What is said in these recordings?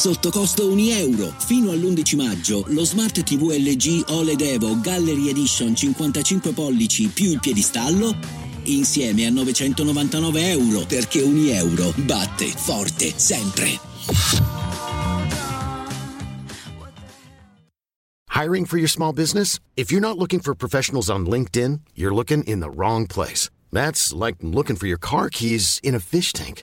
Sotto costo 1 euro. Fino all'11 maggio lo Smart TV LG OLED Evo Gallery Edition 55 pollici più il piedistallo insieme a 999 euro perché 1 euro batte forte sempre. Hiring for your small business? If you're not looking for professionals on LinkedIn, you're looking in the wrong place. That's like looking for your car keys in a fish tank.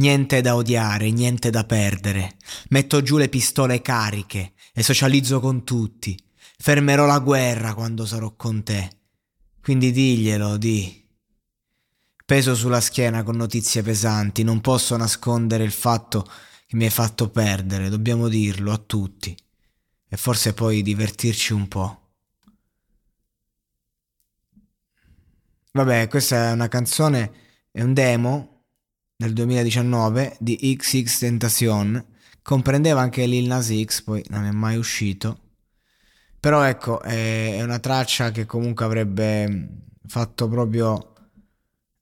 Niente da odiare, niente da perdere. Metto giù le pistole cariche e socializzo con tutti. Fermerò la guerra quando sarò con te. Quindi diglielo, di. Peso sulla schiena con notizie pesanti, non posso nascondere il fatto che mi hai fatto perdere, dobbiamo dirlo a tutti. E forse poi divertirci un po'. Vabbè, questa è una canzone, è un demo del 2019 di XX Tentacion comprendeva anche Lil Nas X, poi non è mai uscito. Però ecco, è una traccia che comunque avrebbe fatto proprio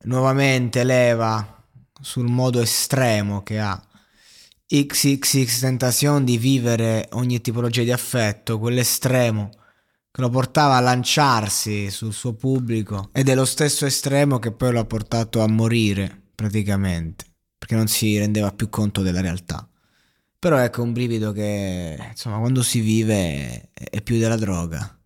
nuovamente leva sul modo estremo che ha XXX Tentacion di vivere ogni tipologia di affetto, quell'estremo che lo portava a lanciarsi sul suo pubblico ed è lo stesso estremo che poi lo ha portato a morire praticamente, perché non si rendeva più conto della realtà. Però ecco un brivido che, insomma, quando si vive è più della droga.